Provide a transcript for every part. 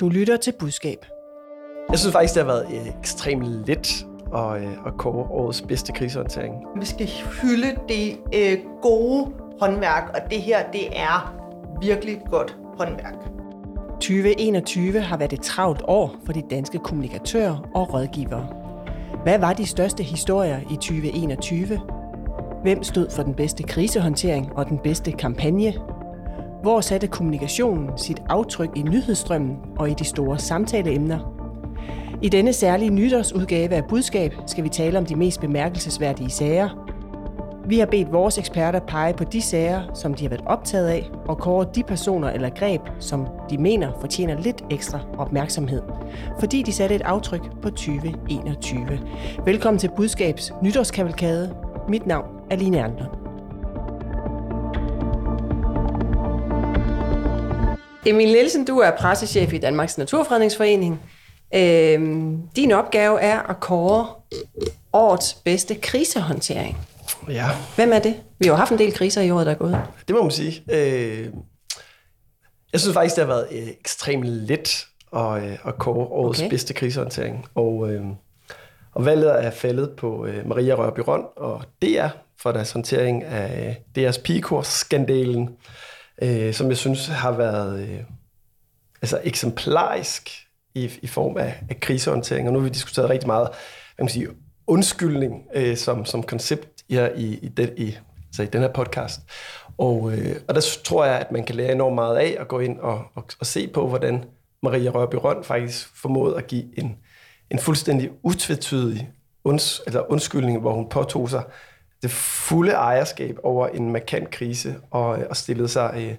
Du lytter til budskab. Jeg synes faktisk, det har været øh, ekstremt let at, øh, at kåre årets bedste krisehåndtering. Vi skal hylde det øh, gode håndværk, og det her, det er virkelig godt håndværk. 2021 har været et travlt år for de danske kommunikatører og rådgivere. Hvad var de største historier i 2021? Hvem stod for den bedste krisehåndtering og den bedste kampagne? Hvor satte kommunikationen sit aftryk i nyhedsstrømmen og i de store samtaleemner? I denne særlige nytårsudgave af Budskab skal vi tale om de mest bemærkelsesværdige sager. Vi har bedt vores eksperter pege på de sager, som de har været optaget af, og kåre de personer eller greb, som de mener fortjener lidt ekstra opmærksomhed, fordi de satte et aftryk på 2021. Velkommen til Budskabs nytårskavalkade. Mit navn er Line Erndlund. Emil Nielsen, du er pressechef i Danmarks Naturfredningsforening. Øhm, din opgave er at kåre årets bedste krisehåndtering. Ja, Hvem er det? Vi har jo haft en del kriser i året, der er gået. det må man sige. Øh, jeg synes faktisk, det har været øh, ekstremt let at, øh, at kåre årets Okay. bedste krisehåndtering. Og, øh, og valget er faldet på øh, Maria Rørby Røn og DR for deres håndtering af øh, DR's pigekurs-skandalen, øh, som jeg synes har været øh, altså eksemplarisk i, i form af, af krisehåndtering. Og nu har vi diskuteret rigtig meget hvad kan man sige, undskyldning øh, som, som koncept her i, i, den, i, altså i den her podcast. Og, øh, og der tror jeg, at man kan lære enormt meget af at gå ind og, og, og se på, hvordan Maria Rørby Røn faktisk formåede at give en, en fuldstændig utvetydig unds, eller undskyldning, hvor hun påtog sig det fulde ejerskab over en markant krise og, øh, og stillede sig øh,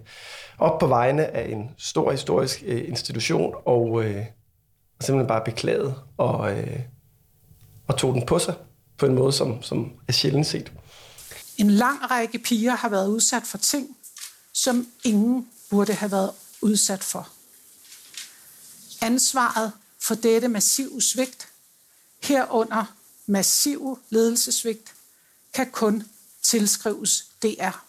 op på vegne af en stor historisk øh, institution og, øh, og simpelthen bare beklagede og, øh, og tog den på sig på en måde, som, som er sjældent set. En lang række piger har været udsat for ting, som ingen burde have været udsat for. Ansvaret for dette massive svigt, herunder massive ledelsesvigt, kan kun tilskrives DR.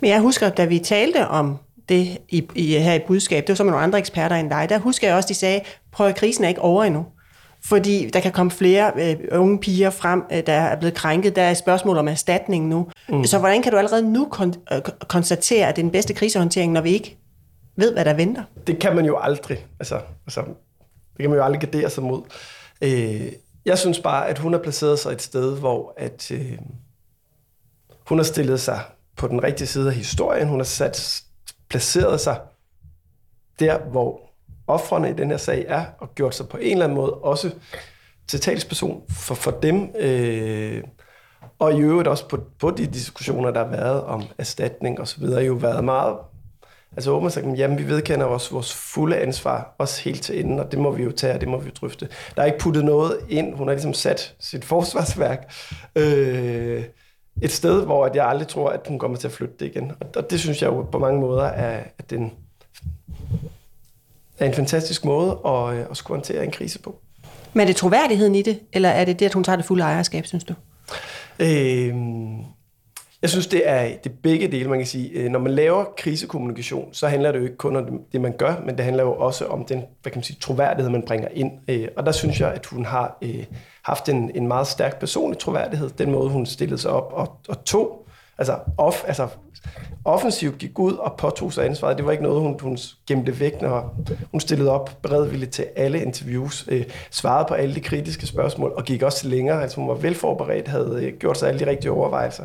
Men jeg husker, da vi talte om det i, i, her i budskab, det var så med nogle andre eksperter end dig, der husker jeg også, de sagde, prøv at krisen er ikke over endnu. Fordi der kan komme flere øh, unge piger frem, øh, der er blevet krænket. Der er et spørgsmål om erstatning nu. Mm. Så hvordan kan du allerede nu kon- øh, konstatere, at det er den bedste krisehåndtering, når vi ikke ved, hvad der venter? det kan man jo aldrig, altså, altså det kan man jo aldrig gardere sig mod. Øh, jeg synes bare, at hun har placeret sig et sted, hvor at, øh, hun har stillet sig på den rigtige side af historien. Hun har sat, placeret sig der, hvor offrene i den her sag er, og gjort sig på en eller anden måde også til talsperson for, for dem. Øh, og i øvrigt også på, på de diskussioner, der har været om erstatning og så videre, jo været meget Altså og sagt, jamen vi vedkender os vores fulde ansvar, også helt til enden, og det må vi jo tage, og det må vi jo drøfte. Der er ikke puttet noget ind, hun har ligesom sat sit forsvarsværk øh, et sted, hvor at jeg aldrig tror, at hun kommer til at flytte det igen. Og, og det synes jeg jo på mange måder er, at den er en fantastisk måde at, øh, at skulle håndtere en krise på. Men er det troværdigheden i det, eller er det det, at hun tager det fulde ejerskab, synes du? Øh, jeg synes, det er, det er begge dele, man kan sige. Øh, når man laver krisekommunikation, så handler det jo ikke kun om det, man gør, men det handler jo også om den hvad kan man sige, troværdighed, man bringer ind. Øh, og der synes jeg, at hun har øh, haft en, en meget stærk personlig troværdighed, den måde, hun stillede sig op og, og tog, altså, off, altså offensivt gik ud og påtog sig ansvaret. Det var ikke noget, hun, hun gemte væk, når hun stillede op beredvilligt til alle interviews, øh, svarede på alle de kritiske spørgsmål og gik også længere. Altså hun var velforberedt, havde øh, gjort sig alle de rigtige overvejelser.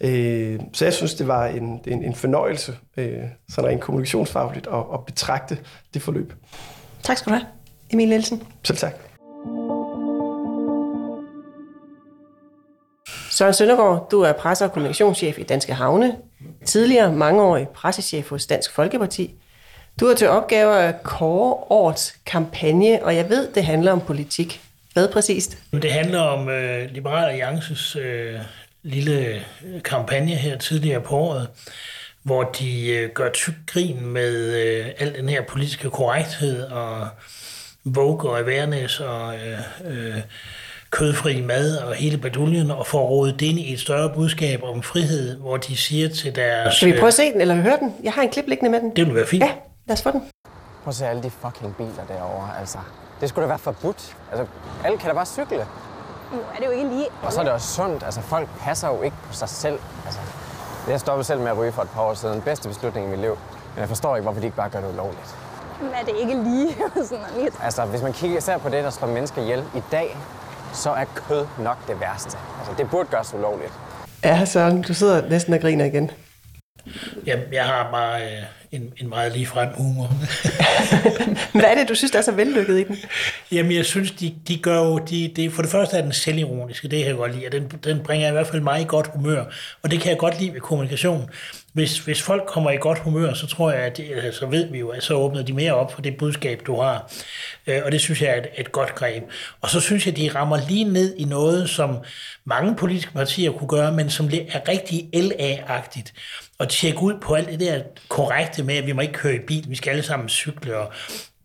Øh, så jeg synes, det var en, en, en fornøjelse, øh, sådan rent kommunikationsfagligt, at, at betragte det forløb. Tak skal du have, Emil Nielsen. Selv tak. Søren Søndergaard, du er presse- og kommunikationschef i Danske Havne. Tidligere mangeårig pressechef hos Dansk Folkeparti. Du har til opgave at kåre årets kampagne, og jeg ved, det handler om politik. Hvad præcist? Det handler om øh, Liberal Alliances øh, lille kampagne her tidligere på året, hvor de øh, gør tyk grin med øh, al den her politiske korrekthed og Vogue og awareness og øh, øh, kødfri mad og hele baduljen, og får rodet det ind i et større budskab om frihed, hvor de siger til deres... Skal vi prøve at se den, eller høre den? Jeg har en klip liggende med den. Det vil være fint. Ja, lad os få den. Prøv at se alle de fucking biler derovre, altså. Det skulle da være forbudt. Altså, alle kan da bare cykle. Nu er det jo ikke lige... Og så er det også sundt. Altså, folk passer jo ikke på sig selv. Altså, jeg stoppede selv med at ryge for et par år siden. Bedste beslutning i mit liv. Men jeg forstår ikke, hvorfor de ikke bare gør det ulovligt. Men er det ikke lige sådan lidt? Altså, hvis man kigger især på det, der slår mennesker ihjel i dag, så er kød nok det værste. Altså, det burde gøres ulovligt. Ja, Søren, du sidder næsten og griner igen. Jamen, jeg har bare øh, en, en meget ligefrem humor. Hvad er det, du synes, der er så vellykket i den? Jamen, jeg synes, de, de gør jo... De, de, for det første er den selvironiske, det kan jeg godt lide, og den, den bringer i hvert fald mig i godt humør. Og det kan jeg godt lide ved kommunikation. Hvis, hvis folk kommer i godt humør, så tror jeg, at det, så ved vi jo, at så åbner de mere op for det budskab, du har. Øh, og det synes jeg er et, et godt greb. Og så synes jeg, at de rammer lige ned i noget, som mange politiske partier kunne gøre, men som er rigtig LA-agtigt og tjekke ud på alt det der korrekte med, at vi må ikke køre i bil, vi skal alle sammen cykle, og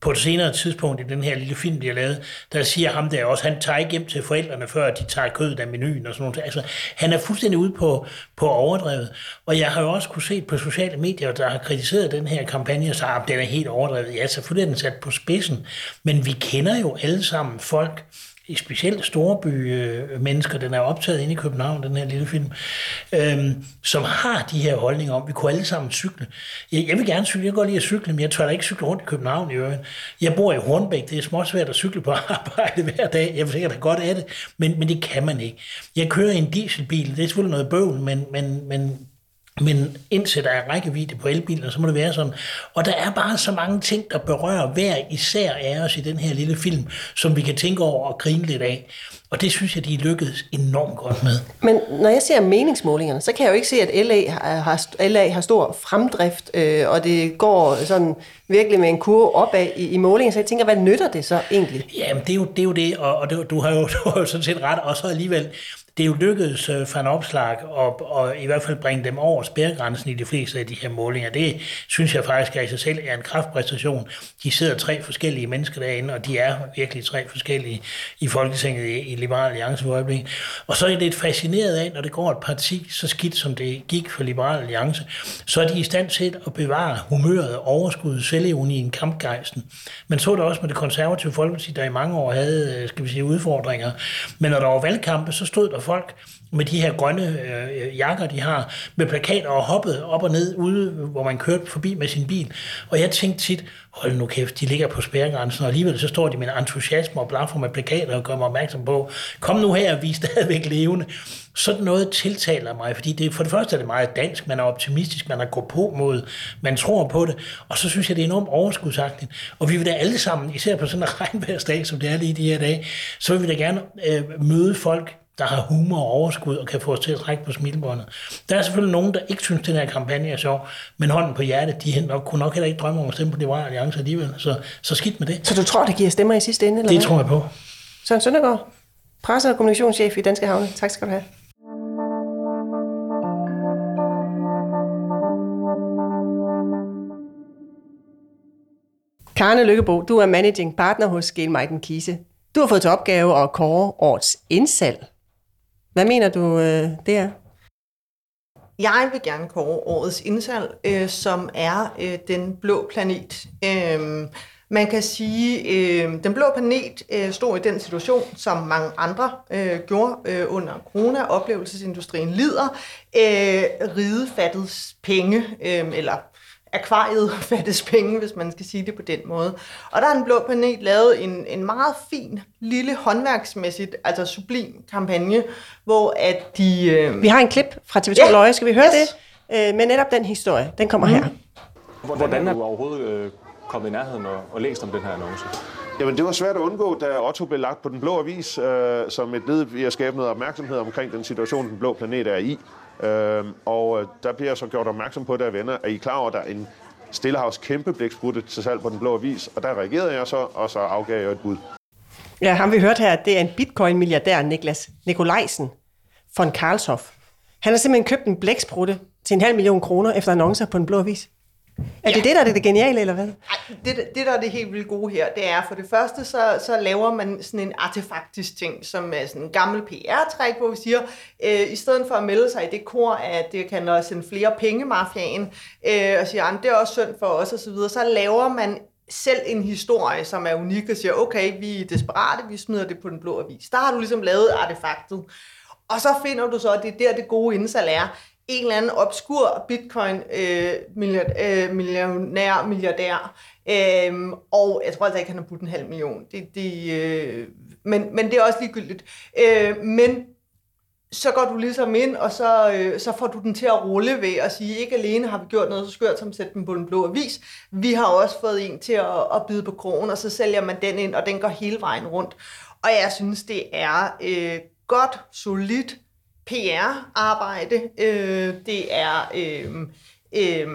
på et senere tidspunkt i den her lille film, de har lavet, der siger ham der også, han tager ikke hjem til forældrene, før de tager kødet af menuen og sådan noget. Altså, han er fuldstændig ude på, på overdrevet. Og jeg har jo også kunne se på sociale medier, der har kritiseret den her kampagne, så at ah, den er helt overdrevet. Ja, selvfølgelig er den sat på spidsen, men vi kender jo alle sammen folk, i specielt storby øh, mennesker, den er optaget inde i København, den her lille film, øhm, som har de her holdninger om, vi kunne alle sammen cykle. Jeg, jeg vil gerne cykle, jeg går lige at cykle, men jeg tør da ikke cykle rundt i København i øvrigt. Jeg bor i Hornbæk, det er småt svært at cykle på arbejde hver dag, jeg vil sikkert godt af det, men, men det kan man ikke. Jeg kører i en dieselbil, det er selvfølgelig noget bøvl, men, men, men men indtil der er rækkevidde på elbiler, så må det være sådan. Og der er bare så mange ting, der berører hver især af os i den her lille film, som vi kan tænke over og grine lidt af. Og det synes jeg, de lykkedes enormt godt med. Men når jeg ser meningsmålingerne, så kan jeg jo ikke se, at LA har, LA har stor fremdrift, øh, og det går sådan virkelig med en kurve opad i, i målingen. Så jeg tænker, hvad nytter det så egentlig? Jamen, det er jo det, er jo det og, og det, du, har jo, du har jo sådan set ret. Og så alligevel, det er jo lykkedes øh, for en opslag at, og i hvert fald bringe dem over spærregrænsen i de fleste af de her målinger. Det synes jeg faktisk er i sig selv er en kraftpræstation. De sidder tre forskellige mennesker derinde, og de er virkelig tre forskellige i Folketinget i, i Liberal Alliance for øjeblikket. Og så er det lidt fascineret af, når det går et parti så skidt, som det gik for Liberal Alliance, så er de i stand til at bevare humøret, overskuddet, selvironien, kampgejsten. Man så det også med det konservative Folkeparti, der i mange år havde, øh, skal vi sige, udfordringer. Men når der var valgkampe, så stod der folk med de her grønne øh, jakker, de har, med plakater og hoppet op og ned ude, hvor man kørte forbi med sin bil. Og jeg tænkte tit, hold nu kæft, de ligger på spærregrænsen, og alligevel så står de med en entusiasme og blaffer med plakater og gør mig opmærksom på, kom nu her, vi er stadigvæk levende. Sådan noget tiltaler mig, fordi det, for det første er det meget dansk, man er optimistisk, man er gået på mod, man tror på det, og så synes jeg, det er enormt overskudsagtigt. Og vi vil da alle sammen, især på sådan en regnværsdag, som det er lige de her dage, så vil vi da gerne øh, møde folk, der har humor og overskud og kan få os til at trække på smilebåndet. Der er selvfølgelig nogen, der ikke synes, at den her kampagne er sjov, men hånden på hjertet, de nok, kunne nok heller ikke drømme om at stemme på Liberale Alliance alligevel, så, så skidt med det. Så du tror, det giver stemmer i sidste ende? Eller det hvad? tror jeg på. Søren Søndergaard, presse- og kommunikationschef i Danske Havne. Tak skal du have. Karne Lykkebo, du er managing partner hos Gale Meiden Kise. Du har fået til opgave at kåre årets indsalg. Hvad mener du, øh, det er? Jeg vil gerne kåre årets indsalg, øh, som er øh, den blå planet. Øh, man kan sige, øh, den blå planet øh, stod i den situation, som mange andre øh, gjorde øh, under corona. Oplevelsesindustrien lider. Øh, ride fattes penge, øh, eller akvariet fattes penge, hvis man skal sige det på den måde. Og der har den blå planet lavet en, en meget fin, lille håndværksmæssigt, altså sublim kampagne, hvor at de... Øh... Vi har en klip fra TV2 Ja. Løje, skal vi høre Yes. det? Øh, men netop den historie, den kommer her. Hvordan er du overhovedet øh, kommet i nærheden og, og læst om den her annonce? Jamen, det var svært at undgå, da Otto blev lagt på den blå avis, øh, som et led i at skabe noget opmærksomhed omkring den situation, den blå planet er i. Øhm, og øh, der bliver jeg så gjort opmærksom på, der venner, at I klar over, at der er en Stillehavs kæmpe blæksprutte til salg på den blå avis, og der reagerede jeg så, og så afgav jeg et bud. Ja, ham vi hørt her, det er en bitcoin-milliardær, Niklas Nikolajsen von Karlshoff. Han har simpelthen købt en blæksprutte til en halv million kroner efter annoncer på en blå avis. Er det Ja. det, der er det geniale, eller hvad? Ej, det, det, der er det helt vildt gode her, det er for det første, så, så laver man sådan en artefaktisk ting, som er sådan en gammel PR-træk, hvor vi siger, øh, i stedet for at melde sig i det kor, at det kan også sende flere penge, mafiaen, øh, og siger, "Jamen, det er også synd for os, og så videre, så laver man selv en historie, som er unik og siger, okay, vi er desperate, vi smider det på den blå avis. Der har du ligesom lavet artefaktet. Og så finder du så, at det er der, det gode indsalg er. En eller anden obskur bitcoin øh, milliard, øh, millionær, milliardær. Øhm, og jeg tror altså ikke, han har budt en halv million. Det, det, øh, men, men det er også ligegyldigt. Øh, men så går du ligesom ind, og så, øh, så får du den til at rulle ved at sige, ikke alene har vi gjort noget så skørt som at sætte den på den blå avis, vi har også fået en til at, at bide på krogen, og så sælger man den ind, og den går hele vejen rundt. Og jeg synes, det er øh, godt, solidt PR-arbejde. Øh, det er... Øh, øh,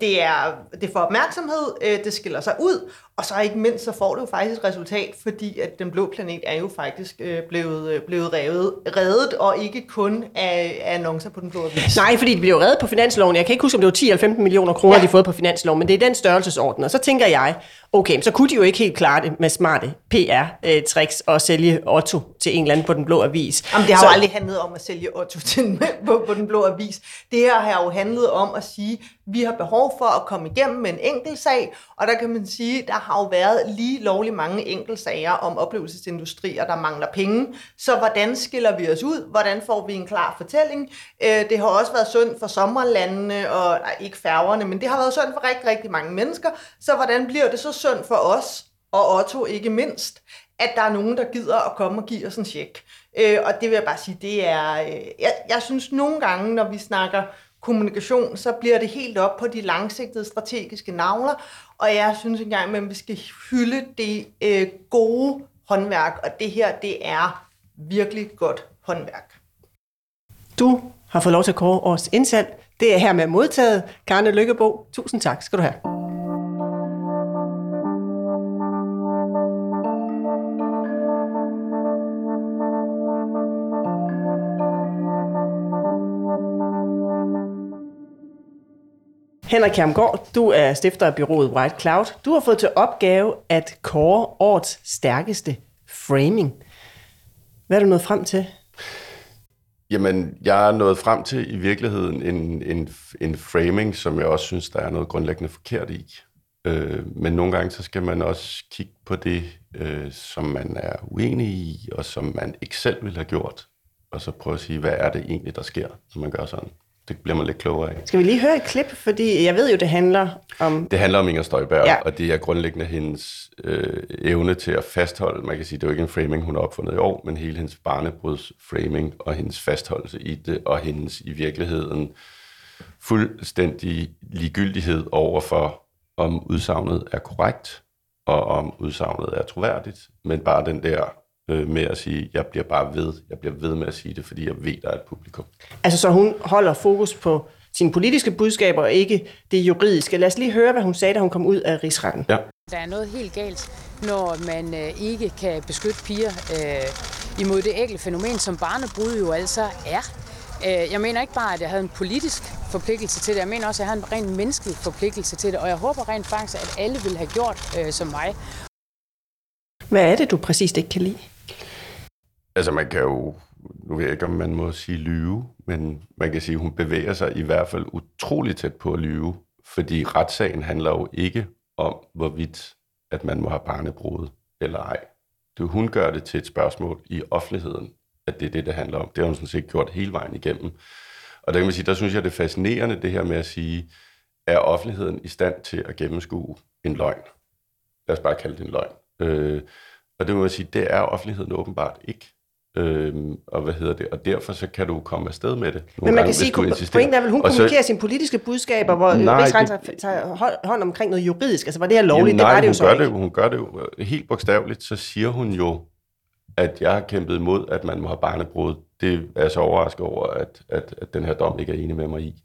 det er, det får opmærksomhed, øh, det skiller sig ud, og så ikke mindst, så får du jo faktisk et resultat, fordi at den blå planet er jo faktisk øh, blevet, øh, blevet revet, reddet, og ikke kun af, af annoncer på den blå avis. Nej, fordi det blev reddet på finansloven. Jeg kan ikke huske, om det var 10 eller 15 millioner kroner, ja. de har fået på finansloven, men det er den størrelsesorden. Og så tænker jeg, okay, så kunne de jo ikke helt klare det med smarte PR-tricks og sælge Otto til en eller anden på den blå avis. Jamen, det har så... jo aldrig handlet om at sælge Otto til, på, på den blå avis. Det her har jo handlet om at sige, vi har behov for at komme igennem med en enkelt sag, og der kan man sige, der har jo været lige lovlig mange enkeltsager om oplevelsesindustrier, der mangler penge. Så hvordan skiller vi os ud? Hvordan får vi en klar fortælling? Øh, det har også været synd for sommerlandene, og nej, ikke færgerne, men det har været synd for rigtig, rigtig mange mennesker. Så hvordan bliver det så synd for os, og Otto ikke mindst, at der er nogen, der gider at komme og give os en check. Øh, og det vil jeg bare sige, det er... Øh, jeg, jeg synes nogle gange, når vi snakker kommunikation, så bliver det helt op på de langsigtede strategiske navler, og jeg synes engang, at vi skal hylde det øh, gode håndværk, og det her, det er virkelig godt håndværk. Du har fået lov til at kåre års indsalg. Det er her med modtaget. Karne Lykkebo, tusind tak skal du have. Henrik Kjermgaard, du er stifter af byrådet White Cloud. Du har fået til opgave at kåre årets stærkeste framing. Hvad er du nået frem til? Jamen, jeg er nået frem til i virkeligheden en, en, en framing, som jeg også synes, der er noget grundlæggende forkert i. Øh, men nogle gange så skal man også kigge på det, øh, som man er uenig i, og som man ikke selv ville have gjort. Og så prøve at sige, hvad er det egentlig, der sker, når man gør sådan det bliver man lidt klogere af. Skal vi lige høre et klip, fordi jeg ved jo, det handler om... Det handler om Inger Støjberg, ja. og det er grundlæggende hendes øh, evne til at fastholde, man kan sige, det er jo ikke en framing, hun har opfundet i år, men hele hendes barnebruds framing og hendes fastholdelse i det, og hendes i virkeligheden fuldstændig ligegyldighed over for, om udsagnet er korrekt, og om udsagnet er troværdigt, men bare den der øh, med at sige, jeg bliver bare ved, jeg bliver ved med at sige det, fordi jeg ved, der er et publikum. Altså så hun holder fokus på sine politiske budskaber, og ikke det juridiske. Lad os lige høre, hvad hun sagde, da hun kom ud af rigsretten. Ja. Der er noget helt galt, når man øh, ikke kan beskytte piger øh, imod det ægle fænomen, som barnebrud jo altså er. Øh, jeg mener ikke bare, at jeg havde en politisk forpligtelse til det, jeg mener også, at jeg havde en rent menneskelig forpligtelse til det, og jeg håber rent faktisk, at alle vil have gjort øh, som mig. Hvad er det, du præcist ikke kan lide? Altså man kan jo, nu ved jeg ikke, om man må sige lyve, men man kan sige, at hun bevæger sig i hvert fald utrolig tæt på at lyve, fordi retssagen handler jo ikke om, hvorvidt at man må have barnebrud eller ej. Det, hun gør det til et spørgsmål i offentligheden, at det er det, det handler om. Det har hun sådan set gjort hele vejen igennem. Og der kan man sige, der synes jeg, det er fascinerende, det her med at sige, er offentligheden i stand til at gennemskue en løgn? Lad os bare kalde det en løgn. Øh, og det må man sige, det er offentligheden åbenbart ikke. Øhm, og hvad hedder det? Og derfor så kan du komme afsted med det. Men man gange, kan sige, pointen er vel, hun og kommunikerer så, sine politiske budskaber, hvor Rigsretten tager hånd omkring noget juridisk. Altså var det her lovligt? Jamen, nej, det var det jo så gør ikke. Det, hun gør det jo øh, helt bogstaveligt, så siger hun jo, at jeg har kæmpet imod, at man må have barnebrud. Det er jeg så overrasket over, at, at, at den her dom ikke er enig med mig i.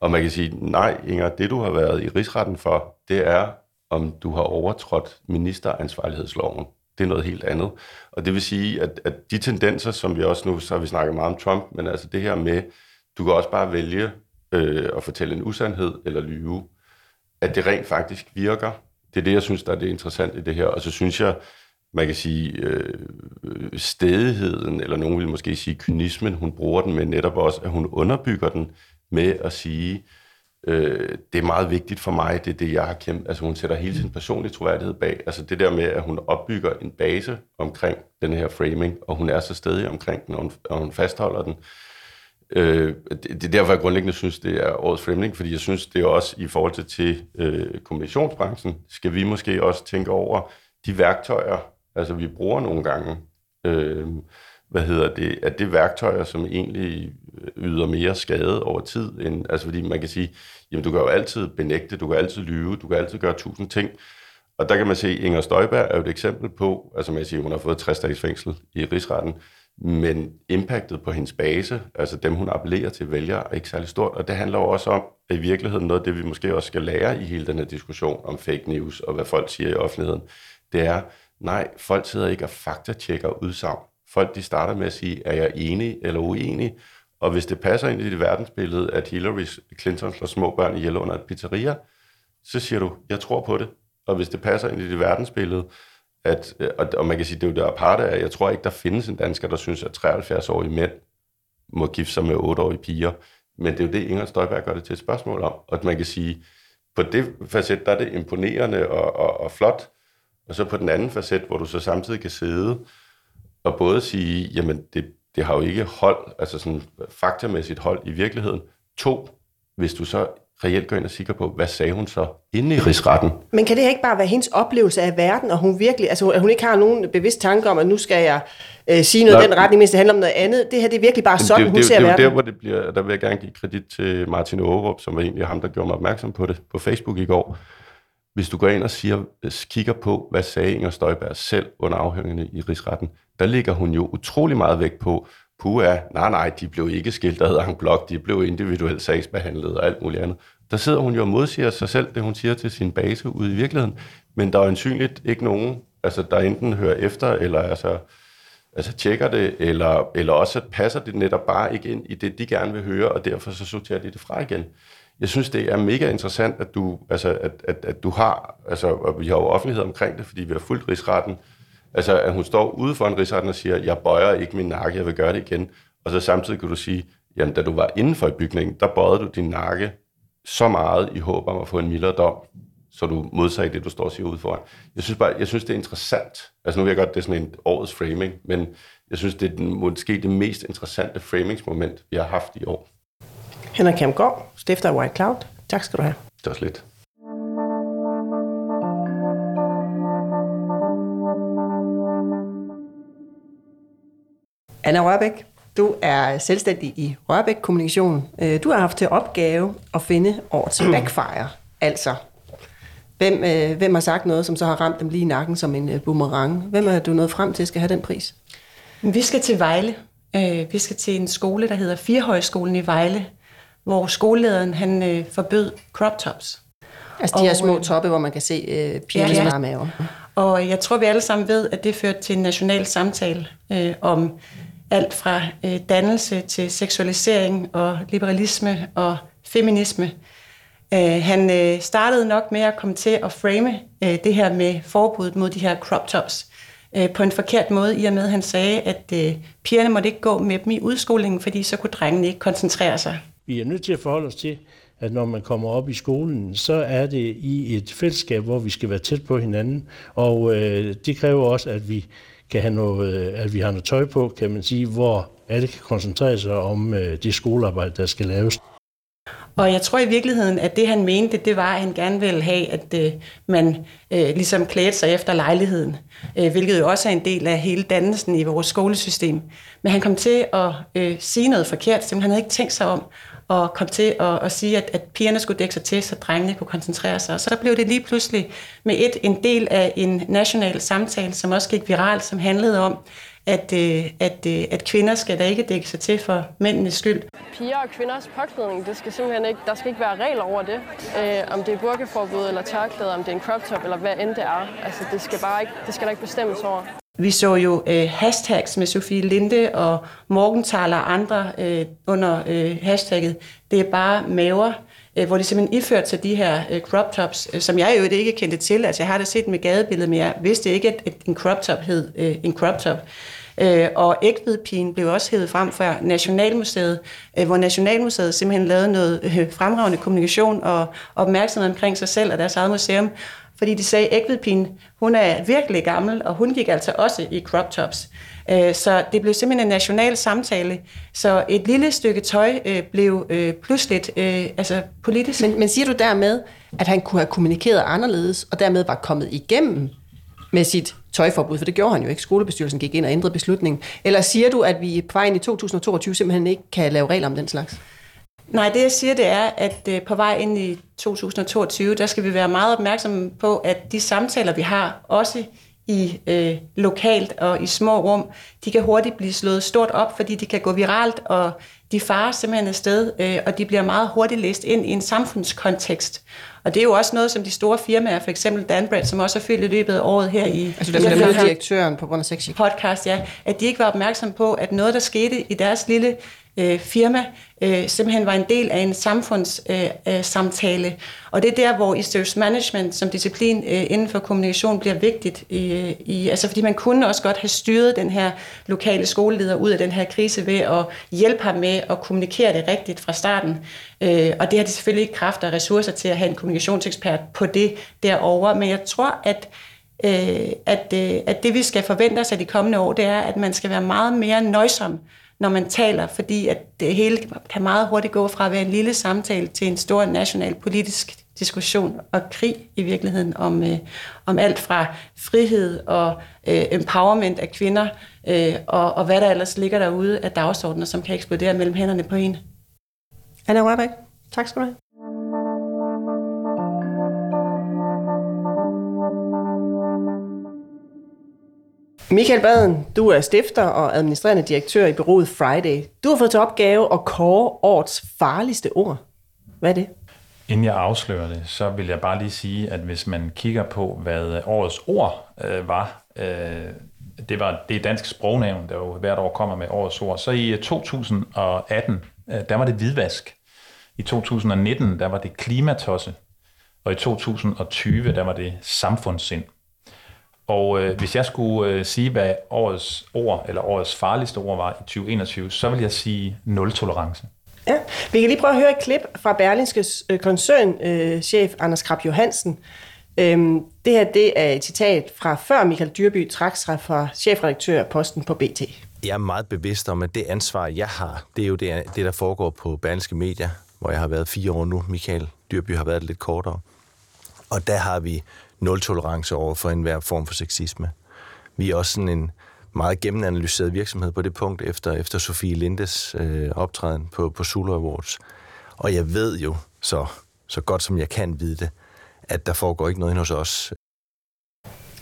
Og man kan sige, nej Inger, det du har været i rigsretten for, det er, om du har overtrådt ministeransvarlighedsloven det er noget helt andet. Og det vil sige, at, at de tendenser, som vi også nu, så har vi snakket meget om Trump, men altså det her med, du kan også bare vælge øh, at fortælle en usandhed eller lyve, at det rent faktisk virker. Det er det, jeg synes, der er det interessante i det her. Og så synes jeg, man kan sige, øh, stedigheden, eller nogen vil måske sige kynismen, hun bruger den med netop også, at hun underbygger den med at sige, Øh, det er meget vigtigt for mig, det er det, jeg har kæmpet. Altså hun sætter hele sin personlige troværdighed bag. Altså det der med, at hun opbygger en base omkring den her framing, og hun er så stedig omkring den, og hun, og hun fastholder den. Øh, det, det er derfor, jeg grundlæggende synes, det er årets framing, fordi jeg synes, det er også i forhold til, til øh, kommunikationsbranchen, skal vi måske også tænke over de værktøjer, altså vi bruger nogle gange, øh, hvad hedder det, at det værktøjer, som egentlig øh, yder mere skade over tid, end, altså fordi man kan sige, jamen du kan jo altid benægte, du kan altid lyve, du kan altid gøre tusind ting, og der kan man se, at Inger Støjberg er jo et eksempel på, altså man siger, hun har fået 60 dages fængsel i rigsretten, men impactet på hendes base, altså dem hun appellerer til vælger, er ikke særlig stort, og det handler jo også om, at i virkeligheden noget af det, vi måske også skal lære i hele den her diskussion om fake news og hvad folk siger i offentligheden, det er, nej, folk sidder ikke og faktatjekker udsagn. Folk de starter med at sige, er jeg enig eller uenig? Og hvis det passer ind i dit verdensbillede, at Hillary Clinton slår små børn ihjel under et pizzeria, så siger du, jeg tror på det. Og hvis det passer ind i dit verdensbillede, at, øh, og, og man kan sige, det er jo der aparte af, jeg tror ikke, der findes en dansker, der synes, at 73-årige mænd må gifte sig med 8-årige piger. Men det er jo det, Inger Støjberg gør det til et spørgsmål om. Og at man kan sige, på det facet, der er det imponerende og, og, og flot. Og så på den anden facet, hvor du så samtidig kan sidde og både sige, jamen det, det har jo ikke hold, altså sådan faktamæssigt hold i virkeligheden. To, hvis du så reelt går ind og sikker på, hvad sagde hun så inde i rigsretten? Men kan det ikke bare være hendes oplevelse af verden, og hun virkelig, altså at hun ikke har nogen bevidst tanke om, at nu skal jeg øh, sige noget i den retning, mens det handler om noget andet. Det her det er virkelig bare sådan, det, hun det, ser det, verden. Det er der, hvor det bliver, der vil jeg gerne give kredit til Martin Aarup, som var egentlig ham, der gjorde mig opmærksom på det på Facebook i går. Hvis du går ind og siger, øh, kigger på, hvad sagde Inger Støjberg selv under afhøringerne i rigsretten, der ligger hun jo utrolig meget vægt på, puha, nej, nej, de blev ikke skilt ad en blok, de blev individuelt sagsbehandlet og alt muligt andet. Der sidder hun jo og modsiger sig selv, det hun siger til sin base ude i virkeligheden, men der er ansynligt ikke nogen, altså, der enten hører efter, eller altså, altså tjekker det, eller, eller også passer det netop bare ikke ind i det, de gerne vil høre, og derfor så sorterer de det fra igen. Jeg synes, det er mega interessant, at du, altså, at, at, at du har, altså, og vi har jo offentlighed omkring det, fordi vi har fulgt rigsretten, altså at hun står ude for en rigsretten og siger, jeg bøjer ikke min nakke, jeg vil gøre det igen, og så samtidig kan du sige, jamen da du var inden for i bygningen, der bøjede du din nakke så meget i håb om at få en mildere dom, så du modsagde det, du står og siger ude foran. Jeg synes bare, jeg synes, det er interessant. Altså nu ved jeg godt, det er sådan en årets framing, men jeg synes, det er den, måske det mest interessante framingsmoment, vi har haft i år. Henrik Kjærmgaard, stifter af White Cloud. Tak skal du have. Det var lidt. Anna Rørbæk, du er selvstændig i Rørbæk Kommunikation. Du har haft til opgave at finde årets backfire. Altså, hvem, øh, hvem har sagt noget, som så har ramt dem lige i nakken som en øh, boomerang? Hvem er du nået frem til, skal have den pris? Vi skal til Vejle. Vi skal til en skole, der hedder Firehøjskolen i Vejle, hvor skolelederen han øh, forbød crop tops. Altså de her små toppe, hvor man kan se øh, pigernes ja, ja. maver. Og jeg tror, vi alle sammen ved, at det førte til en national samtale øh, om alt fra øh, dannelse til seksualisering og liberalisme og feminisme. Øh, han øh, startede nok med at komme til at frame øh, det her med forbuddet mod de her crop tops øh, på en forkert måde, i og med at han sagde, at øh, pigerne måtte ikke gå med dem i udskolingen, fordi så kunne drengene ikke koncentrere sig. Vi er nødt til at forholde os til, at når man kommer op i skolen, så er det i et fællesskab, hvor vi skal være tæt på hinanden, og øh, det kræver også, at vi kan have noget, øh, at vi har noget tøj på, kan man sige, hvor alle kan koncentrere sig om øh, det skolearbejde, der skal laves. Og jeg tror i virkeligheden, at det han mente, det var, at han gerne ville have, at øh, man øh, ligesom klædte sig efter lejligheden, øh, hvilket jo også er en del af hele dannelsen i vores skolesystem. Men han kom til at øh, sige noget forkert, så han havde ikke tænkt sig om, og kom til at, at sige, at, at pigerne skulle dække sig til, så drengene kunne koncentrere sig. Så der blev det lige pludselig med et en del af en national samtale, som også gik viralt, som handlede om, at, øh, at, øh, at kvinder skal da ikke dække sig til for mændenes skyld. Piger og kvinders påklædning, det skal simpelthen ikke, der skal ikke være regler over det. Øh, om det er burkeforbud eller tørklæde, om det er en crop top eller hvad end det er. Altså, det skal, bare ikke, det skal der ikke bestemmes over. Vi så jo øh, hashtags med Sofie Linde og Morgenthaler og andre øh, under øh, hashtagget Det er bare maver, øh, hvor de simpelthen iførte sig de her øh, crop tops, øh, som jeg jo ikke kendte til. Altså jeg har da set med gadebilledet, men jeg vidste ikke, at, at en crop top hed øh, en crop top. Øh, og Ægtvedpigen blev også hævet frem fra Nationalmuseet, øh, hvor Nationalmuseet simpelthen lavede noget øh, fremragende kommunikation og opmærksomhed omkring sig selv og deres eget museum, fordi de sagde, at hun er virkelig gammel, og hun gik altså også i crop tops. Øh, så det blev simpelthen en national samtale. Så et lille stykke tøj øh, blev øh, pludselig altså politisk. Men, men siger du dermed, at han kunne have kommunikeret anderledes, og dermed var kommet igennem med sit tøjforbud, for det gjorde han jo ikke. Skolebestyrelsen gik ind og ændrede beslutningen. Eller siger du, at vi på vej ind i 2022 simpelthen ikke kan lave regler om den slags? Nej, det jeg siger, det er, at øh, på vej ind i 2022, der skal vi være meget opmærksomme på, at de samtaler, vi har, også i øh, lokalt og i små rum, de kan hurtigt blive slået stort op, fordi de kan gå viralt, og de farer simpelthen afsted, øh, og de bliver meget hurtigt læst ind i en samfundskontekst. Og det er jo også noget, som de store firmaer, for eksempel Danbred, som også har fyldt i løbet af året her i... Altså dem, der direktøren på grund af sexy. Podcast, ja. At de ikke var opmærksom på, at noget, der skete i deres lille øh, firma øh, simpelthen var en del af en samfundssamtale. Øh, øh, og det er der, hvor issues management som disciplin øh, inden for kommunikation bliver vigtigt. I, i, altså fordi man kunne også godt have styret den her lokale skoleleder ud af den her krise ved at hjælpe ham med at kommunikere det rigtigt fra starten. Øh, og det har de selvfølgelig ikke kræfter og ressourcer til at have en kommunikationsekspert på det derovre. Men jeg tror, at øh, at, øh, at det vi skal forvente os af de kommende år, det er, at man skal være meget mere nøjsom når man taler, fordi at det hele kan meget hurtigt gå fra at være en lille samtale til en stor national politisk diskussion og krig i virkeligheden om, øh, om alt fra frihed og øh, empowerment af kvinder øh, og, og hvad der ellers ligger derude af dagsordner, som kan eksplodere mellem hænderne på en. Anna Rørbæk, tak skal du have. Michael Baden, du er stifter og administrerende direktør i bureauet Friday. Du har fået til opgave at kåre årets farligste ord. Hvad er det? Inden jeg afslører det, så vil jeg bare lige sige, at hvis man kigger på, hvad årets ord øh, var, øh, det var det danske sprognævn, der jo hvert år kommer med årets ord, så i øh, 2018, øh, der var det hvidvask. I 2019, der var det klimatosse. Og i 2020, der var det samfundssind. Og øh, hvis jeg skulle øh, sige, hvad årets ord, eller årets farligste ord var i 2021, så vil jeg sige nul-tolerance. Ja, vi kan lige prøve at høre et klip fra Berlingskes øh, koncernchef øh, Anders Krab Johansen. Øhm, det her det er et citat fra før Michael Dyrby trak sig fra chefredaktør posten på BT. Jeg er meget bevidst om, at det ansvar, jeg har, det er jo det, det der foregår på Berlingske Media, hvor jeg har været fire år nu. Michael Dyrby har været lidt kortere. Og der har vi nul tolerance over for enhver form for sexisme. Vi er også sådan en meget gennemanalyseret virksomhed på det punkt, efter, efter Sofie Lindes øh, optræden på, på Sula Awards. Og jeg ved jo så, så godt som jeg kan vide det, at der foregår ikke noget hos os.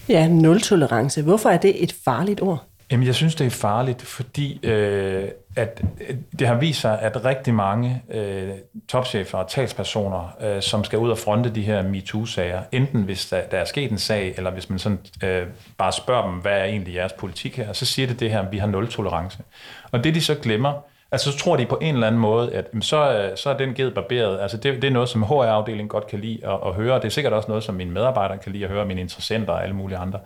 Ja, nul tolerance. Hvorfor er det et farligt ord? Jamen, jeg synes, det er farligt, fordi øh, at øh, det har vist sig, at rigtig mange øh, topchefer og talspersoner, øh, som skal ud og fronte de her MeToo-sager, enten hvis der, der er sket en sag, eller hvis man sådan øh, bare spørger dem, hvad er egentlig jeres politik her, så siger det det her, at vi har nul tolerance. Og det de så glemmer, Altså, så tror de på en eller anden måde, at så, så er den ged barberet. Altså, det, det er noget, som HR-afdelingen godt kan lide at, at høre. Det er sikkert også noget, som mine medarbejdere kan lide at høre, mine interessenter og alle mulige andre.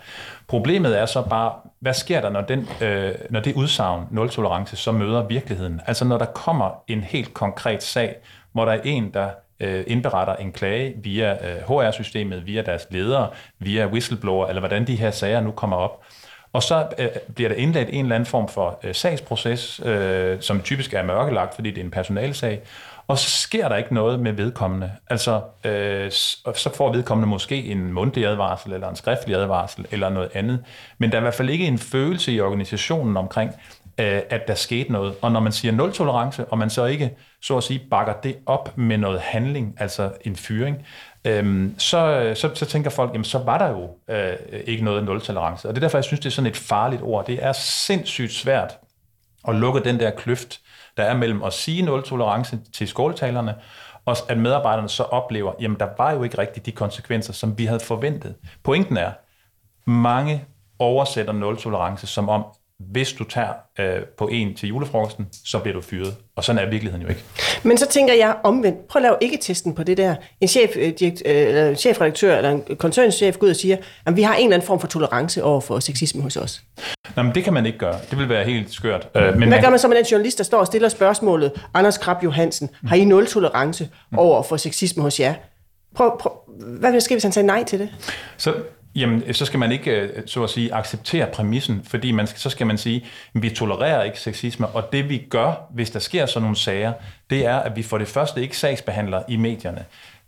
Problemet er så bare, hvad sker der, når, den, øh, når det udsagn, nul-tolerance, så møder virkeligheden? Altså, når der kommer en helt konkret sag, hvor der er en, der øh, indberetter en klage via øh, HR-systemet, via deres ledere, via whistleblower, eller hvordan de her sager nu kommer op, og så øh, bliver der indledt en eller anden form for øh, sagsproces, øh, som typisk er mørkelagt, fordi det er en personalsag. Og så sker der ikke noget med vedkommende. Altså, øh, så får vedkommende måske en mundtlig advarsel, eller en skriftlig advarsel, eller noget andet. Men der er i hvert fald ikke en følelse i organisationen omkring, øh, at der skete noget. Og når man siger nul tolerance, og man så ikke, så at sige, bakker det op med noget handling, altså en fyring, øhm, så, øh, så, så tænker folk, jamen så var der jo øh, ikke noget nul-tolerance. Og det er derfor, jeg synes, det er sådan et farligt ord. Det er sindssygt svært at lukke den der kløft, der er mellem at sige nul-tolerance til skoletalerne, og at medarbejderne så oplever, jamen der var jo ikke rigtig de konsekvenser, som vi havde forventet. Pointen er, mange oversætter nul-tolerance som om, hvis du tager øh, på en til julefrokosten, så bliver du fyret. Og sådan er virkeligheden jo ikke. Men så tænker jeg omvendt, prøv at lave ikke testen på det der. En chef, øh, direkt, øh, eller en chefredaktør eller en koncernchef går ud og siger, at vi har en eller anden form for tolerance over for sexisme hos os. Nå, men det kan man ikke gøre. Det vil være helt skørt. Øh, men Hvad gør man så med den journalist, der står og stiller spørgsmålet, Anders Krab Johansen, har I nul tolerance over for sexisme hos jer? Prøv, prøv, hvad vil der ske, hvis han sagde nej til det? Så Jamen, øh, så skal man ikke, øh, så at sige, acceptere præmissen, fordi man, så skal man sige, at vi tolererer ikke sexisme, og det vi gør, hvis der sker sådan nogle sager, det er, at vi for det første ikke sagsbehandler i medierne.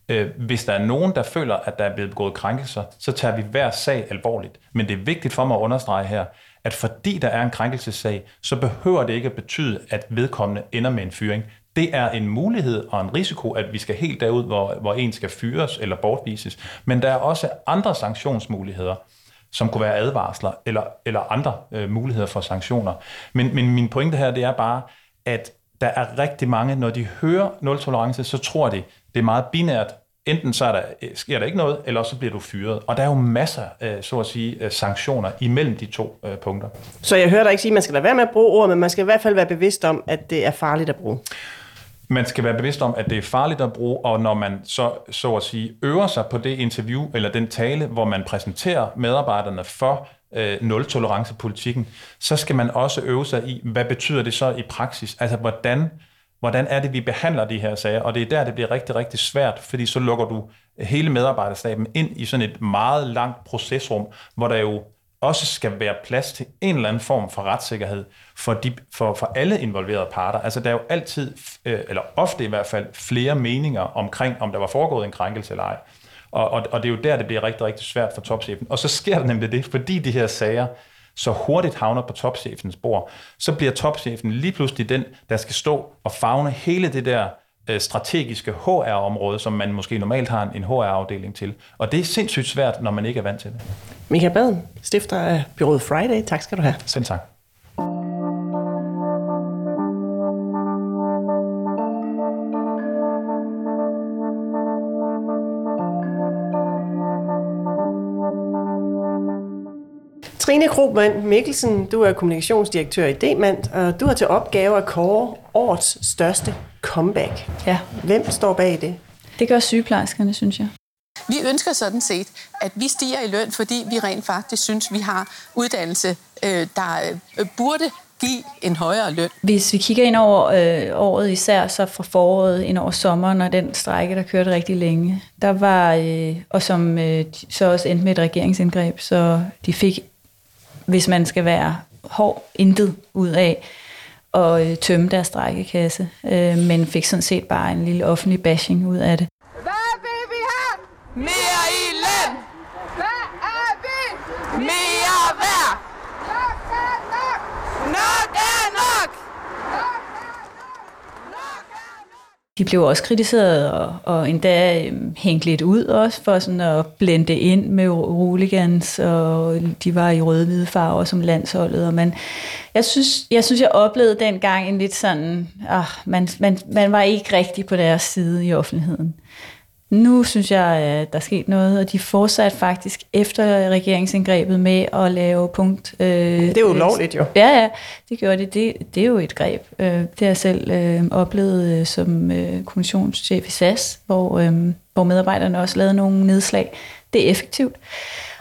Øh, hvis der er nogen, der føler, at der er blevet begået krænkelser, så tager vi hver sag alvorligt. Men det er vigtigt for mig at understrege her, at fordi der er en krænkelsessag, så behøver det ikke at betyde, at vedkommende ender med en fyring. Det er en mulighed og en risiko, at vi skal helt derud, hvor, hvor en skal fyres eller bortvises. Men der er også andre sanktionsmuligheder, som kunne være advarsler eller, eller andre øh, muligheder for sanktioner. Men, men min pointe her, det er bare, at der er rigtig mange, når de hører nul tolerance, så tror de, det er meget binært. Enten så er der, øh, sker der ikke noget, eller så bliver du fyret. Og der er jo masser, øh, så at sige, øh, sanktioner imellem de to punkter. Så jeg hører dig ikke sige, at man skal lade være med at bruge ord, men man skal i hvert fald være bevidst om, at det er farligt at bruge man skal være bevidst om, at det er farligt at bruge, og når man så, så at sige, øver sig på det interview eller den tale, hvor man præsenterer medarbejderne for øh, nul-tolerance-politikken, så skal man også øve sig i, hvad betyder det så i praksis? Altså, hvordan, hvordan er det, vi behandler de her sager? Og det er der, det bliver rigtig, rigtig svært, fordi så lukker du hele medarbejderstaben ind i sådan et meget langt procesrum, hvor der jo også skal være plads til en eller anden form for retssikkerhed for, de, for, for alle involverede parter. Altså der er jo altid, øh, eller ofte i hvert fald, flere meninger omkring, om der var foregået en krænkelse eller ej. Og, og, og det er jo der, det bliver rigtig, rigtig svært for topchefen. Og så sker der nemlig det, fordi de her sager så hurtigt havner på topchefens bord, så bliver topchefen lige pludselig den, der skal stå og fagne hele det der strategiske HR-område, som man måske normalt har en HR-afdeling til. Og det er sindssygt svært, når man ikke er vant til det. Michael Baden, stifter af Byrådet Friday. Tak skal du have. Selv tak. Trine Krogman Mikkelsen, du er kommunikationsdirektør i Demand, og du har til opgave at kåre årets største comeback. Ja. Hvem står bag det? Det gør sygeplejerskerne, synes jeg. Vi ønsker sådan set, at vi stiger i løn, fordi vi rent faktisk synes, vi har uddannelse, øh, der øh, burde give en højere løn. Hvis vi kigger ind over øh, året især, så fra foråret ind over sommeren, og den strække, der kørte rigtig længe, der var, øh, og som øh, så også endte med et regeringsindgreb, så de fik, hvis man skal være hård, intet ud af at øh, tømme deres strækkekasse, øh, men fik sådan set bare en lille offentlig bashing ud af det. Hvad vil vi have? Mere i løn! Hvad er vi? Mere værd! Nok er nok! Nok er nok! De blev også kritiseret og, og endda øhm, hængt lidt ud også for sådan at blende ind med roligans, og de var i røde-hvide farver som landsholdet. Og man, jeg, synes, jeg synes, jeg oplevede dengang en lidt sådan, ah, man, man, man var ikke rigtig på deres side i offentligheden. Nu synes jeg, at der er sket noget, og de fortsatte faktisk efter regeringsindgrebet med at lave punkt... Øh, det er jo lovligt jo. Ja, ja, det gjorde det. Det, det er jo et greb. Øh, det har jeg selv øh, oplevet øh, som øh, kommissionschef i SAS, hvor, øh, hvor medarbejderne også lavede nogle nedslag. Det er effektivt.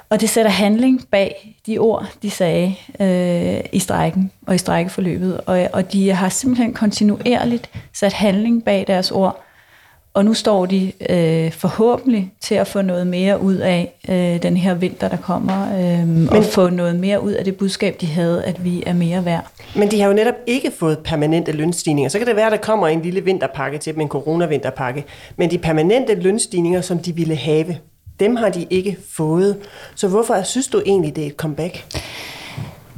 Og det sætter handling bag de ord, de sagde øh, i strækken og i strækkeforløbet. Og, og de har simpelthen kontinuerligt sat handling bag deres ord og nu står de øh, forhåbentlig til at få noget mere ud af øh, den her vinter, der kommer, øh, Men, og få noget mere ud af det budskab, de havde, at vi er mere værd. Men de har jo netop ikke fået permanente lønstigninger. Så kan det være, at der kommer en lille vinterpakke til dem, en coronavinterpakke. Men de permanente lønstigninger, som de ville have, dem har de ikke fået. Så hvorfor synes du egentlig, det er et comeback?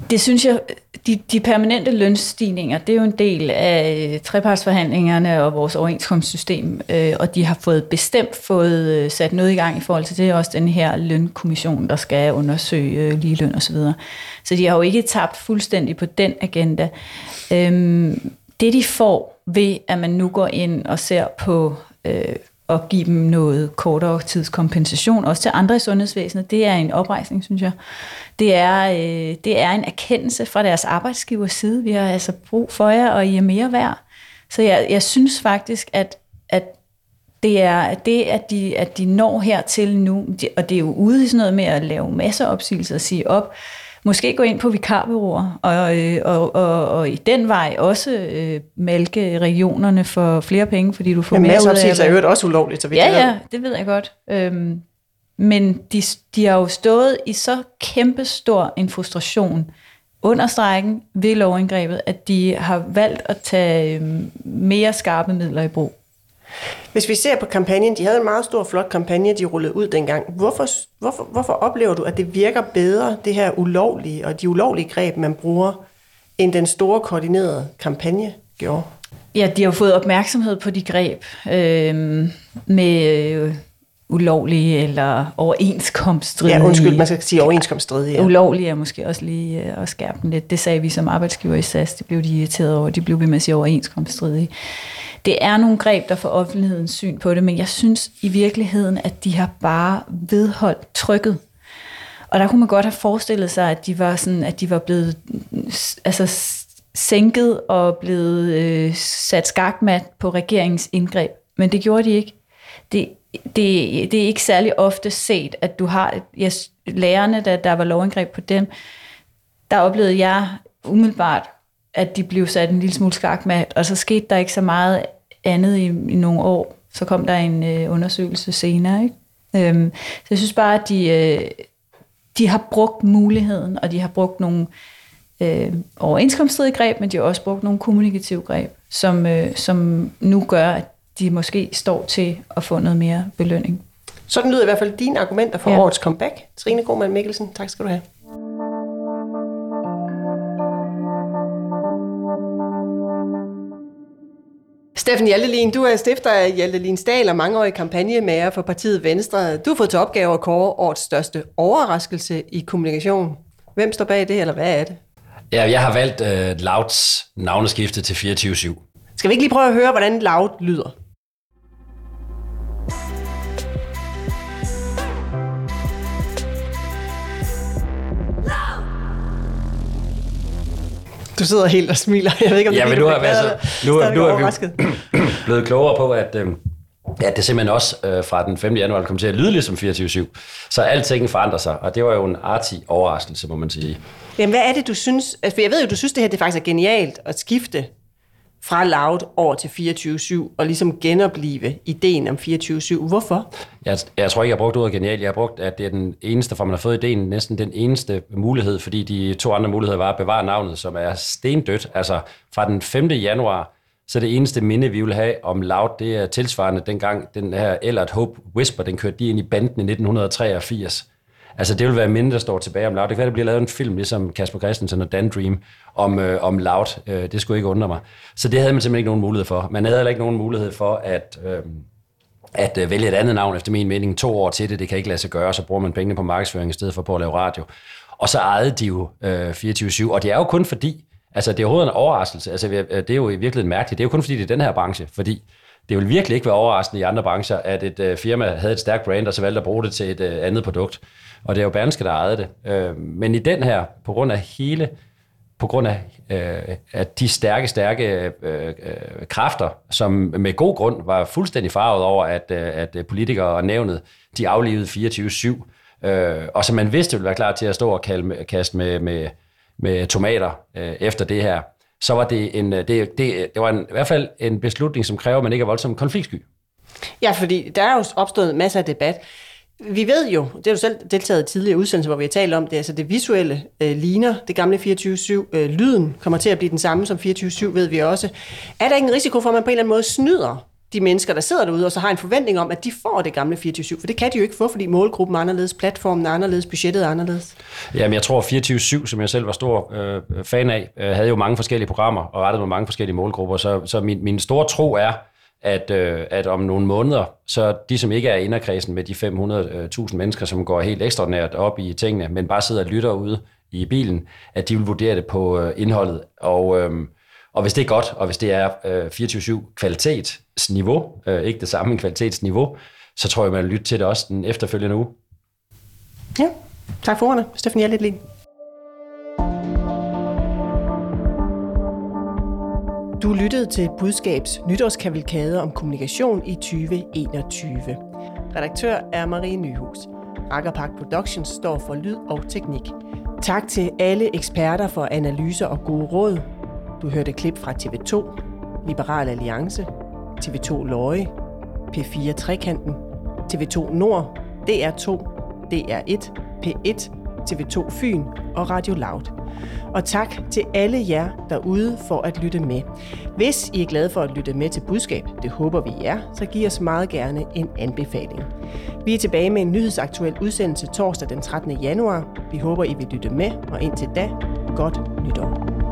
Det synes jeg, de, de permanente lønstigninger, det er jo en del af øh, trepartsforhandlingerne og vores overenskomstsystem, øh, og de har fået bestemt fået øh, sat noget i gang i forhold til det, også den her lønkommission, der skal undersøge øh, ligeløn osv. Så, så de har jo ikke tabt fuldstændig på den agenda. Øhm, det de får ved, at man nu går ind og ser på at give dem noget kortere tidskompensation, også til andre i sundhedsvæsenet, det er en oprejsning, synes jeg. Det er, øh, det er en erkendelse fra deres arbejdsgivers side. Vi har altså brug for jer, og I er mere værd. Så jeg, jeg synes faktisk, at, at det er det, at de, at de når hertil nu, og det er jo ude i sådan noget med at lave masser af opsigelser og sige op, måske gå ind på vikarbyråer, og, øh, og, og, og i den vej også øh, mælke regionerne for flere penge, fordi du får Men mere ud af masseopsigelser er det. jo også ulovligt, så vidt Ja, ja, det ved jeg godt. Øhm, men de, de har jo stået i så kæmpestor en frustration under strækken ved lovindgrebet, at de har valgt at tage øhm, mere skarpe midler i brug. Hvis vi ser på kampagnen, de havde en meget stor, flot kampagne, de rullede ud dengang. Hvorfor, hvorfor, hvorfor oplever du, at det virker bedre, det her ulovlige og de ulovlige greb, man bruger, end den store koordinerede kampagne gjorde? Ja, de har jo fået opmærksomhed på de greb øh, med øh, ulovlige eller overenskomststridige. Ja, undskyld, man skal sige overenskomststridige. Ja. Ulovlige er måske også lige øh, at skærpe den lidt. Det sagde vi som arbejdsgiver i SAS, det blev de irriteret over. De blev ved med at sige overenskomststridige. Det er nogle greb, der får offentlighedens syn på det, men jeg synes i virkeligheden, at de har bare vedholdt trykket. Og der kunne man godt have forestillet sig, at de var, sådan, at de var blevet altså, sænket og blevet øh, sat skakmat på regeringens indgreb. Men det gjorde de ikke. Det, det, det er ikke særlig ofte set, at du har ja, lærerne, der, der var lovindgreb på dem, der oplevede jeg umiddelbart, at de blev sat en lille smule skakmat, og så skete der ikke så meget andet i, i nogle år. Så kom der en øh, undersøgelse senere. Ikke? Øhm, så jeg synes bare, at de, øh, de har brugt muligheden, og de har brugt nogle øh, overenskomststridige greb, men de har også brugt nogle kommunikative greb, som, øh, som nu gør, at de måske står til at få noget mere belønning. Sådan lyder i hvert fald dine argumenter for ja. årets comeback. Trine Gormann Mikkelsen, tak skal du have. Steffen Hjaltelin, du er stifter af Hjaltelin Stahl og mangeårig kampagnemager for partiet Venstre. Du har fået til opgave at kåre årets største overraskelse i kommunikation. Hvem står bag det, eller hvad er det? Ja, jeg har valgt uh, Louds navneskifte til 24-7. Skal vi ikke lige prøve at høre, hvordan Loud lyder? Du sidder helt og smiler. Jeg ved ikke, om Ja, det men er, nu fordi, er, altså, nu, nu er vi blevet klogere på, at, øh, at det simpelthen også øh, fra den 5. januar kommer til at lyde ligesom 24-7. Så alting forandrer sig, og det var jo en artig overraskelse, må man sige. Jamen, hvad er det, du synes? Altså, for jeg ved jo, du synes, det her det faktisk er genialt at skifte fra Loud over til 24-7 og ligesom genopleve ideen om 24-7. Hvorfor? Jeg, jeg tror ikke, jeg har brugt ordet genial. Jeg har brugt, at det er den eneste, for man har fået ideen, næsten den eneste mulighed, fordi de to andre muligheder var at bevare navnet, som er stendødt. Altså fra den 5. januar, så det eneste minde, vi vil have om Loud, det er tilsvarende dengang den her Ellert Hope Whisper, den kørte lige ind i banden i 1983. Altså det vil være minde, der står tilbage om Loud. Det kan være, der bliver lavet en film, ligesom Kasper Christensen og Dan Dream, om, øh, om Loud. Øh, det skulle ikke undre mig. Så det havde man simpelthen ikke nogen mulighed for. Man havde heller ikke nogen mulighed for at... Øh, at øh, vælge et andet navn, efter min mening, to år til det, det kan ikke lade sig gøre, så bruger man pengene på markedsføring i stedet for på at lave radio. Og så ejede de jo øh, 24-7, og det er jo kun fordi, altså det er overhovedet en overraskelse, altså det er jo i virkeligheden mærkeligt, det er jo kun fordi, det er den her branche, fordi det vil virkelig ikke være overraskende i andre brancher, at et øh, firma havde et stærkt brand, og så valgte at bruge det til et øh, andet produkt. Og det er jo Berlingske, der ejede det. Øh, men i den her, på grund af hele på grund af øh, at de stærke, stærke øh, øh, kræfter, som med god grund var fuldstændig farvet over, at, øh, at øh, politikere og nævnet, de aflevede 24-7, øh, og så man vidste, ville være klar til at stå og kalde, kaste med, med, med tomater øh, efter det her, så var det en, øh, det, det, det var en, i hvert fald en beslutning, som kræver, at man ikke er voldsomt konfliktsky. Ja, fordi der er jo opstået masser af debat. Vi ved jo, det har du selv deltaget i tidligere udsendelser, hvor vi har talt om det, altså det visuelle øh, ligner det gamle 24-7. Øh, lyden kommer til at blive den samme som 24-7, ved vi også. Er der ikke en risiko for, at man på en eller anden måde snyder de mennesker, der sidder derude, og så har en forventning om, at de får det gamle 24-7? For det kan de jo ikke få, fordi målgruppen er anderledes, platformen er anderledes, budgettet er anderledes. Jamen, jeg tror 24-7, som jeg selv var stor øh, fan af, øh, havde jo mange forskellige programmer og rettet med mange forskellige målgrupper, så, så min, min store tro er, at, øh, at om nogle måneder, så de, som ikke er inderkredsen med de 500.000 øh, mennesker, som går helt ekstraordinært op i tingene, men bare sidder og lytter ude i bilen, at de vil vurdere det på øh, indholdet. Og, øh, og hvis det er godt, og hvis det er øh, 24-7 kvalitetsniveau, øh, ikke det samme kvalitetsniveau, så tror jeg, man vil lytte til det også den efterfølgende uge. Ja, tak for ordene, Stefanie Littlin. Du lyttede til Budskabs nytårskavalkade om kommunikation i 2021. Redaktør er Marie Nyhus. Rakkerpark Productions står for lyd og teknik. Tak til alle eksperter for analyser og gode råd. Du hørte klip fra TV2, Liberal Alliance, TV2 Løje, P4 Trekanten, TV2 Nord, DR2, DR1, P1, TV2 Fyn og Radio Loud. Og tak til alle jer derude for at lytte med. Hvis I er glade for at lytte med til budskab, det håber vi er, så giv os meget gerne en anbefaling. Vi er tilbage med en nyhedsaktuel udsendelse torsdag den 13. januar. Vi håber, I vil lytte med, og indtil da, godt nytår.